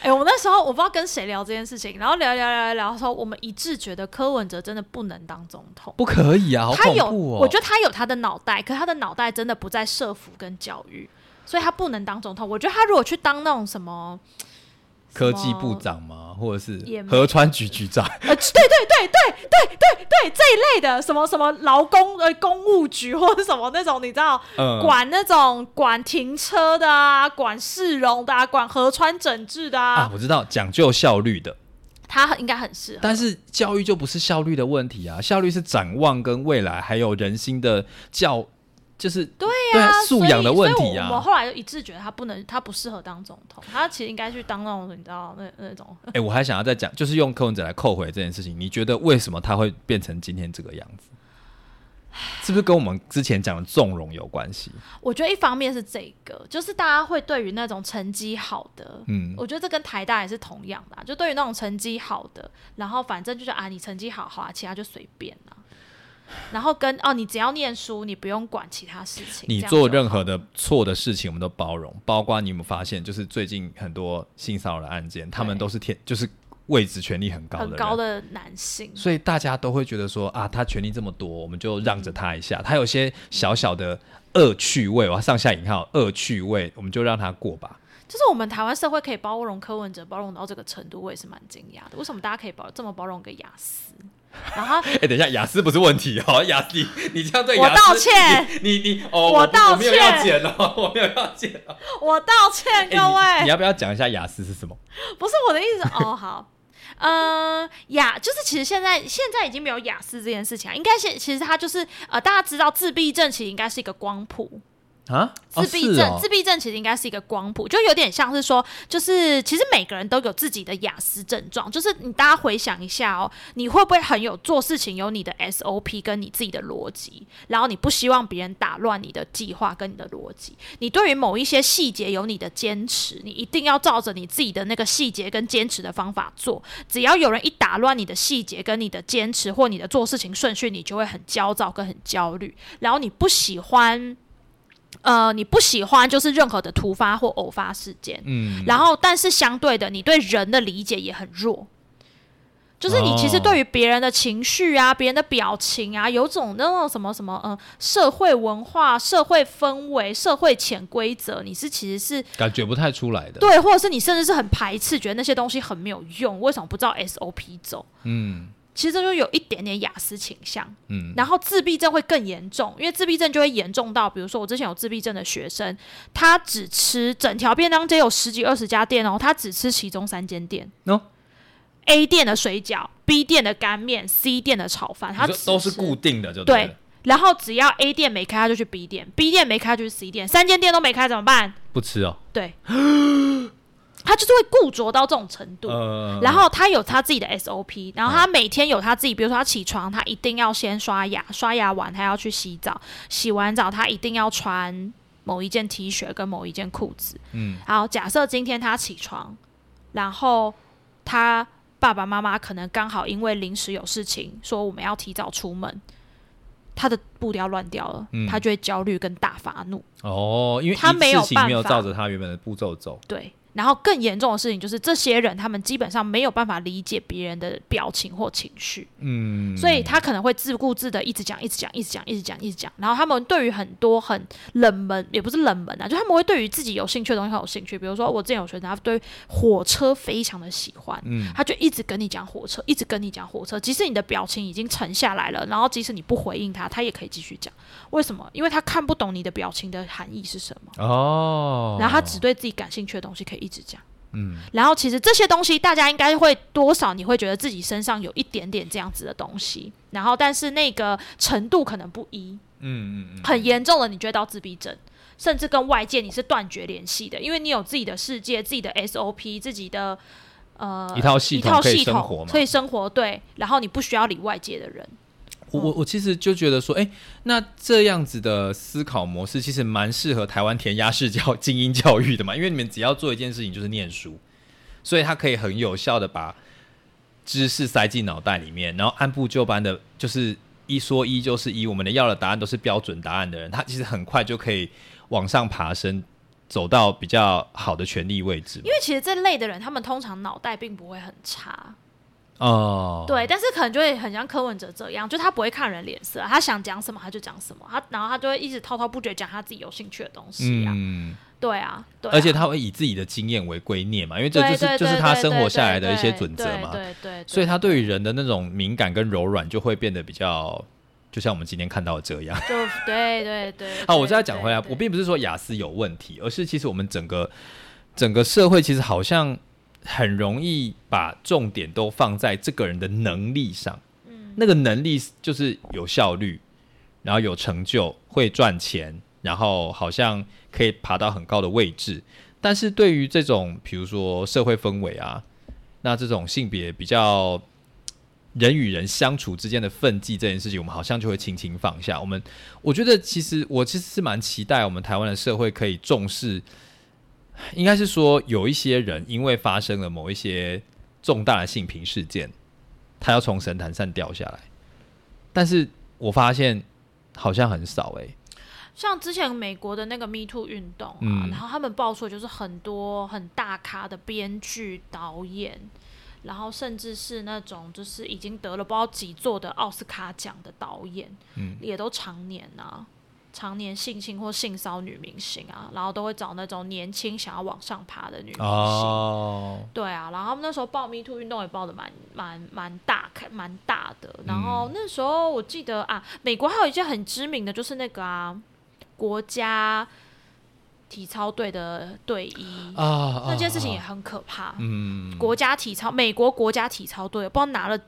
S2: 哎，我那时候我不知道跟谁聊这件事情，然后聊聊聊聊说，我们一致觉得柯文哲真的不能当总统，
S1: 不可以啊，
S2: 他有，我觉得他有他的脑袋，可他的脑袋真的不在社福跟教育，所以他不能当总统。我觉得他如果去当那种什么。
S1: 科技部长吗？或者是河川局局长？
S2: 呃，对对对对对对对，这一类的，什么什么劳工呃公务局或者什么那种，你知道，管那种管停车的啊，管市容的啊，管河川整治的啊。
S1: 啊，我知道，讲究效率的，
S2: 他应该很适合。
S1: 但是教育就不是效率的问题啊，效率是展望跟未来，还有人心的教。就是
S2: 对呀，
S1: 素养的问题啊。
S2: 我后来就一致觉得他不能，他不适合当总统，他其实应该去当那种你知道那那种。
S1: 哎，我还想要再讲，就是用柯文哲来扣回这件事情。你觉得为什么他会变成今天这个样子？是不是跟我们之前讲的纵容有关系？
S2: 我觉得一方面是这个，就是大家会对于那种成绩好的，嗯，我觉得这跟台大也是同样的，就对于那种成绩好的，然后反正就是啊，你成绩好好啊，其他就随便啊。然后跟哦，你只要念书，你不用管其他事情。
S1: 你做任何的错的事情，我们都包容。包括你有没有发现，就是最近很多性骚扰的案件，他们都是天，就是位置权力很高的
S2: 很高的男性。
S1: 所以大家都会觉得说啊，他权力这么多，我们就让着他一下。他有些小小的恶趣味，我要上下引号恶趣味，我们就让他过吧。
S2: 就是我们台湾社会可以包容柯文哲，包容到这个程度，我也是蛮惊讶的。为什么大家可以包这么包容个雅思？然后，
S1: 哎，等一下，雅思不是问题哦，雅思，你这样对
S2: 我道歉，
S1: 你你哦，
S2: 我道歉，
S1: 我没有要剪哦，我没有要剪哦，
S2: 我道歉，各位，
S1: 你要不要讲一下雅思是什么？
S2: 不是我的意思哦，好，呃，雅就是其实现在现在已经没有雅思这件事情啊，应该现其实它就是呃，大家知道自闭症其实应该是一个光谱。
S1: 啊，
S2: 自闭症，自闭症其实应该是一个光谱，就有点像是说，就是其实每个人都有自己的雅思症状。就是你大家回想一下哦，你会不会很有做事情有你的 SOP 跟你自己的逻辑，然后你不希望别人打乱你的计划跟你的逻辑？你对于某一些细节有你的坚持，你一定要照着你自己的那个细节跟坚持的方法做。只要有人一打乱你的细节跟你的坚持或你的做事情顺序，你就会很焦躁跟很焦虑，然后你不喜欢。呃，你不喜欢就是任何的突发或偶发事件，嗯，然后但是相对的，你对人的理解也很弱，就是你其实对于别人的情绪啊、别人的表情啊，有种那种什么什么，嗯，社会文化、社会氛围、社会潜规则，你是其实是
S1: 感觉不太出来的，
S2: 对，或者是你甚至是很排斥，觉得那些东西很没有用，为什么不照 SOP 走？嗯。其实这就有一点点雅思倾向，嗯，然后自闭症会更严重，因为自闭症就会严重到，比如说我之前有自闭症的学生，他只吃整条便当街有十几二十家店哦，他只吃其中三间店哦，A 店的水饺，B 店的干面，C 店的炒饭，他
S1: 都是固定的，就
S2: 对。然后只要 A 店没开，他就去 B 店；B 店没开，就去 C 店，三间店都没开怎么办？
S1: 不吃哦。
S2: 对。他就是会固着到这种程度，然后他有他自己的 SOP，然后他每天有他自己，比如说他起床，他一定要先刷牙，刷牙完他要去洗澡，洗完澡他一定要穿某一件 T 恤跟某一件裤子。嗯，然后假设今天他起床，然后他爸爸妈妈可能刚好因为临时有事情，说我们要提早出门，他的步调乱掉了，他就会焦虑跟大发怒。
S1: 哦，因为
S2: 他没有办法
S1: 没有照着他原本的步骤走。
S2: 对。然后更严重的事情就是，这些人他们基本上没有办法理解别人的表情或情绪，嗯，所以他可能会自顾自的一直讲、一直讲、一直讲、一直讲、一直讲。然后他们对于很多很冷门，也不是冷门啊，就他们会对于自己有兴趣的东西很有兴趣。比如说我之前有学生，他对火车非常的喜欢，嗯，他就一直跟你讲火车，一直跟你讲火车。即使你的表情已经沉下来了，然后即使你不回应他，他也可以继续讲。为什么？因为他看不懂你的表情的含义是什么哦。然后他只对自己感兴趣的东西可以一直讲。嗯。然后其实这些东西大家应该会多少你会觉得自己身上有一点点这样子的东西。然后但是那个程度可能不一。嗯嗯嗯。很严重的，你觉得到自闭症，甚至跟外界你是断绝联系的，因为你有自己的世界、自己的 SOP、自己的呃
S1: 一套系统，一套系统
S2: 可以生活对。然后你不需要理外界的人。
S1: 我我我其实就觉得说，哎，那这样子的思考模式其实蛮适合台湾填鸭式教 精英教育的嘛，因为你们只要做一件事情就是念书，所以他可以很有效的把知识塞进脑袋里面，然后按部就班的，就是一说一就是一，我们的要的答案都是标准答案的人，他其实很快就可以往上爬升，走到比较好的权力位置。
S2: 因为其实这类的人，他们通常脑袋并不会很差。哦，对，但是可能就会很像柯文哲这样，就他不会看人脸色，他想讲什么他就讲什么，他然后他就会一直滔滔不绝讲他自己有兴趣的东西啊，对啊，对，
S1: 而且他会以自己的经验为圭臬嘛，因为这就是就是他生活下来的一些准则嘛，
S2: 对对，
S1: 所以他对于人的那种敏感跟柔软就会变得比较，就像我们今天看到的这样，
S2: 就对 对对。
S1: 啊，我再讲回来，我并不是说雅思有问题，而是其实我们整个整个社会其实好像。很容易把重点都放在这个人的能力上，嗯，那个能力就是有效率，然后有成就，会赚钱，然后好像可以爬到很高的位置。但是对于这种，比如说社会氛围啊，那这种性别比较人与人相处之间的分际这件事情，我们好像就会轻轻放下。我们我觉得其实我其实是蛮期待我们台湾的社会可以重视。应该是说，有一些人因为发生了某一些重大的性平事件，他要从神坛上掉下来。但是我发现好像很少哎。
S2: 像之前美国的那个 Me Too 运动啊，然后他们爆出就是很多很大咖的编剧、导演，然后甚至是那种就是已经得了不知道几座的奥斯卡奖的导演，嗯，也都常年啊。常年性侵或性骚女明星啊，然后都会找那种年轻想要往上爬的女明星。哦对啊，然后他们那时候报 Me Too 运动也报的蛮蛮蛮大，蛮大的。然后那时候我记得啊，美国还有一件很知名的就是那个啊，国家体操队的队医，
S1: 啊，
S2: 那件事情也
S1: 啊
S2: 很可怕。
S1: 嗯，
S2: 国家体操，美国国家体操队不知道拿了十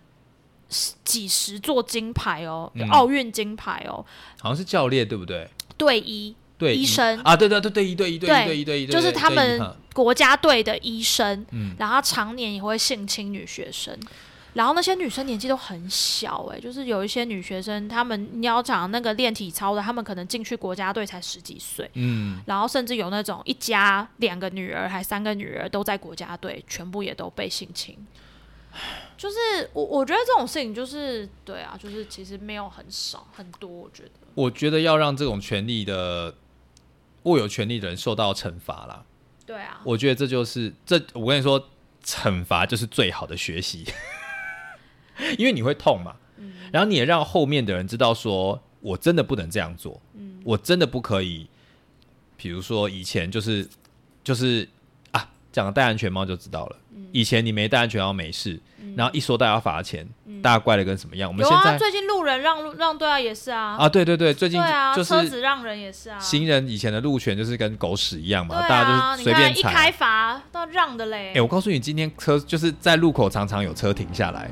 S2: 几十座金牌哦，
S1: 嗯。
S2: 奥运金牌哦，
S1: 好像是教练对不对？
S2: 队医
S1: 对，
S2: 医。生。
S1: 啊，对对对对一对一对一对一对一，
S2: 就是他们国家队的医生，
S1: 嗯。
S2: 然后他常年也会性侵女学生。然后那些女生年纪都很小、欸，就是有一些女学生，她们你要讲那个练体操的，她们可能进去国家队才十几岁，
S1: 嗯，
S2: 然后甚至有那种一家两个女儿还三个女儿都在国家队，全部也都被性侵。就是我我觉得这种事情就是对啊，就是其实没有很少很多，我觉得。
S1: 我觉得要让这种权利的握有权利的人受到惩罚啦。
S2: 对啊，
S1: 我觉得这就是这，我跟你说，惩罚就是最好的学习，因为你会痛嘛，
S2: 嗯。
S1: 然后你也让后面的人知道说，我真的不能这样做，
S2: 嗯。
S1: 我真的不可以，比如说以前就是就是啊，讲戴安全帽就知道了，
S2: 嗯。
S1: 以前你没戴安全帽没事，然后一说戴要罚钱，大家怪的跟什么样？我们现在
S2: 最近路人让路让对啊也是啊，
S1: 啊，对对对，最近就是
S2: 车子让人也是啊，
S1: 行人以前的路权就是跟狗屎一样嘛，
S2: 对
S1: 大
S2: 啊，
S1: 家就是随便
S2: 一开罚都让的嘞，
S1: 哎、我告诉你，今天车就是在路口常常有车停下来，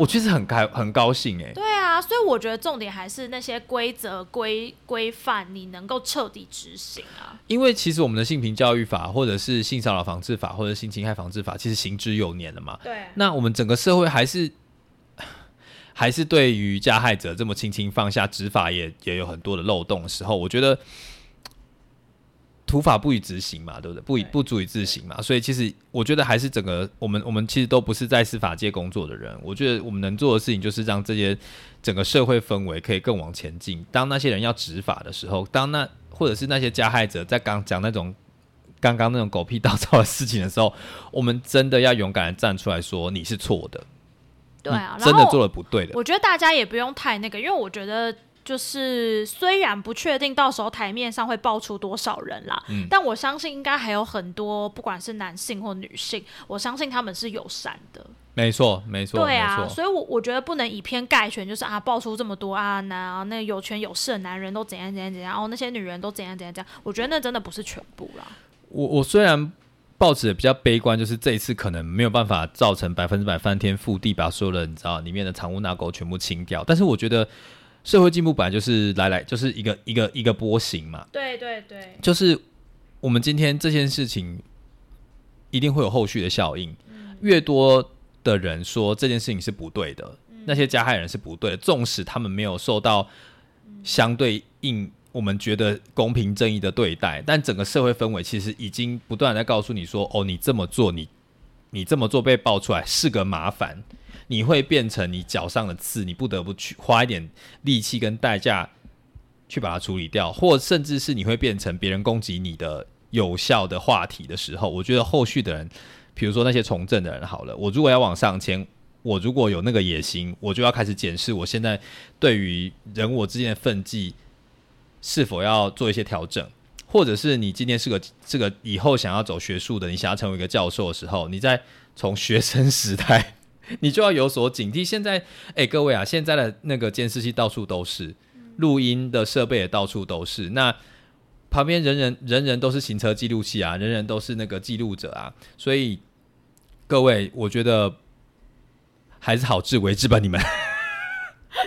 S1: 我其实很开很高兴哎、
S2: 对啊，所以我觉得重点还是那些规则规规范，你能够彻底执行啊。
S1: 因为其实我们的性平教育法，或者是性骚扰防治法，或者性侵害防治法，其实行之有年了嘛。
S2: 对，
S1: 那我们整个社会还是 还是对于加害者这么轻轻放下，执法也也有很多的漏洞的时候，我觉得土法不予执行嘛，对不对？不以不足以自行嘛，所以其实我觉得还是整个我们我们其实都不是在司法界工作的人，我觉得我们能做的事情就是让这些整个社会氛围可以更往前进。当那些人要执法的时候，当那或者是那些加害者在刚讲那种刚刚那种狗屁倒灶的事情的时候，我们真的要勇敢的站出来说你是错的，
S2: 对啊，
S1: 真的做的不对的。
S2: 我觉得大家也不用太那个，因为我觉得就是虽然不确定到时候台面上会爆出多少人啦，
S1: 嗯
S2: 但我相信应该还有很多，不管是男性或女性，我相信他们是友善的。
S1: 没错，没错，
S2: 对啊，所以我我觉得不能以偏概全，就是啊，爆出这么多啊，男啊，那有权有势的男人都怎样怎样怎样，哦，那些女人都怎样怎样怎样，我觉得那真的不是全部啦。
S1: 我我虽然抱持的比较悲观，就是这一次可能没有办法造成百分之百翻天覆地，把所有的你知道里面的藏污纳垢全部清掉。但是我觉得社会进步本来就是来来就是一个一个一个波形嘛，
S2: 对对对，
S1: 就是我们今天这件事情一定会有后续的效应，越多的人说这件事情是不对的，那些加害人是不对的，纵使他们没有受到相对应我们觉得公平正义的对待，但整个社会氛围其实已经不断在告诉你说，哦，你这么做，你你这么做被爆出来是个麻烦，你会变成你脚上的刺，你不得不去花一点力气跟代价去把它处理掉，或甚至是你会变成别人攻击你的有效的话题的时候，我觉得后续的人，比如说那些从政的人，好了，我如果要往上迁，我如果有那个野心，我就要开始检视我现在对于人我之间的分际是否要做一些调整。或者是你今天是个这个以后想要走学术的，你想要成为一个教授的时候，你在从学生时代，你就要有所警惕。现在，哎、各位啊，现在的那个监视器到处都是，录音的设备也到处都是。那旁边人人人人都是行车记录器啊，人人都是那个记录者啊，所以各位，我觉得还是好自为之吧，你们。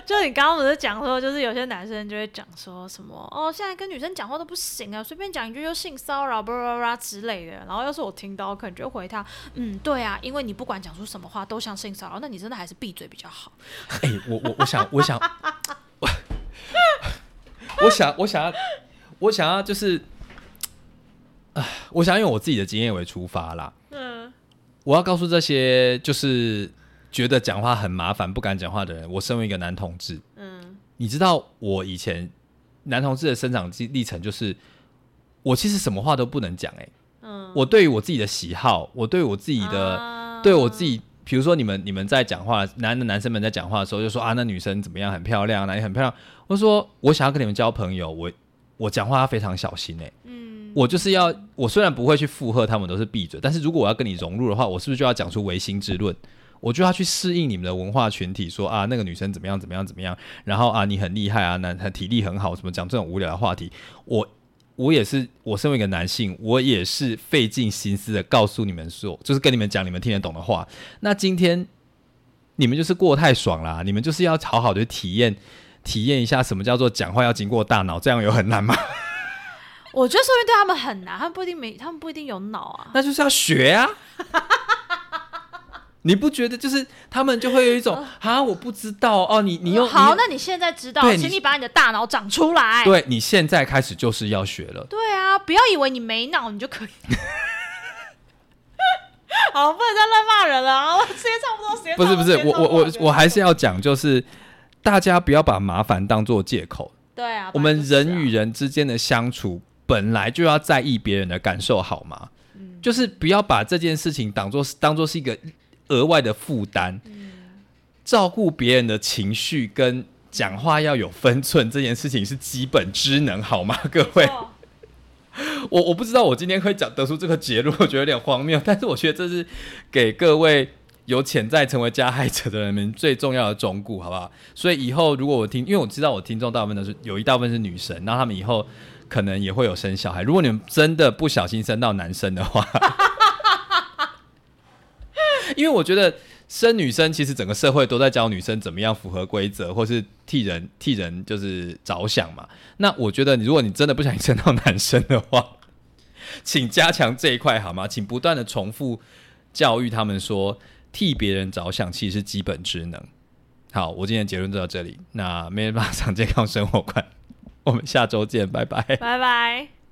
S2: 就你刚刚不是讲说，就是有些男生就会讲说什么哦，现在跟女生讲话都不行啊，随便讲一句就性骚扰，巴拉巴拉之类的。然后要是我听到，可能就会回他，嗯，对啊，因为你不管讲出什么话都像性骚扰，那你真的还是闭嘴比较好。
S1: 哎、我我我想我想我 我想我想要我想要就是，啊，我想要用我自己的经验为出发啦。
S2: 嗯，
S1: 我要告诉这些就是觉得讲话很麻烦、不敢讲话的人，我身为一个男同志，
S2: 嗯，
S1: 你知道我以前男同志的生长历历程，就是我其实什么话都不能讲、欸，
S2: 嗯，
S1: 我对于我自己的喜好，我对我自己的。
S2: 啊
S1: 对我自己，比如说你们你们在讲话，男的男生们在讲话的时候，就说啊，那女生怎么样，很漂亮，哪里很漂亮。我说我想要跟你们交朋友，我我讲话要非常小心诶、
S2: 嗯，
S1: 我就是要，我虽然不会去附和他们，都是闭嘴，但是如果我要跟你融入的话，我是不是就要讲出唯心之论？我就要去适应你们的文化群体，说啊，那个女生怎么样怎么样怎么样，然后啊，你很厉害啊，男体力很好，什么讲这种无聊的话题，我我也是，我身为一个男性，我也是费尽心思的告诉你们说，就是跟你们讲你们听得懂的话。那今天你们就是过太爽啦，你们就是要好好的体验体验一下什么叫做讲话要经过大脑，这样有很难吗？
S2: 我觉得说明对他们很难，他们不一定没，他们不一定有脑啊。
S1: 那就是要学啊。你不觉得就是他们就会有一种啊，我不知道哦，你你用
S2: 好，那你现在知道，请你把你的大脑长出来。
S1: 对你现在开始就是要学了。
S2: 对啊，不要以为你没脑你就可以。好，不能再乱骂人了啊！时间差不多，时间
S1: 不是不是，我我我我还是要讲，就是大家不要把麻烦当做借口。
S2: 对啊，
S1: 我们人与人之间的相处本来就要在意别人的感受，好吗？嗯，就是不要把这件事情当做当做是一个。额外的负担，照顾别人的情绪跟讲话要有分寸，这件事情是基本知能，好吗？各位，我我不知道我今天会讲得出这个结论，我觉得有点荒谬，但是我觉得这是给各位有潜在成为加害者的人们最重要的忠告，好不好？所以以后如果我听，因为我知道我听众大部分都是有一大部分是女生，那他们以后可能也会有生小孩。如果你们真的不小心生到男生的话。因为我觉得生女生，其实整个社会都在教女生怎么样符合规则，或是替人替人就是着想嘛。那我觉得，如果你真的不想生到男生的话，请加强这一块好吗？请不断的重复教育他们说，替别人着想其实是基本职能。好，我今天结论就到这里。那没人 马上健康生活观，我们下周见，拜拜，
S2: 拜拜。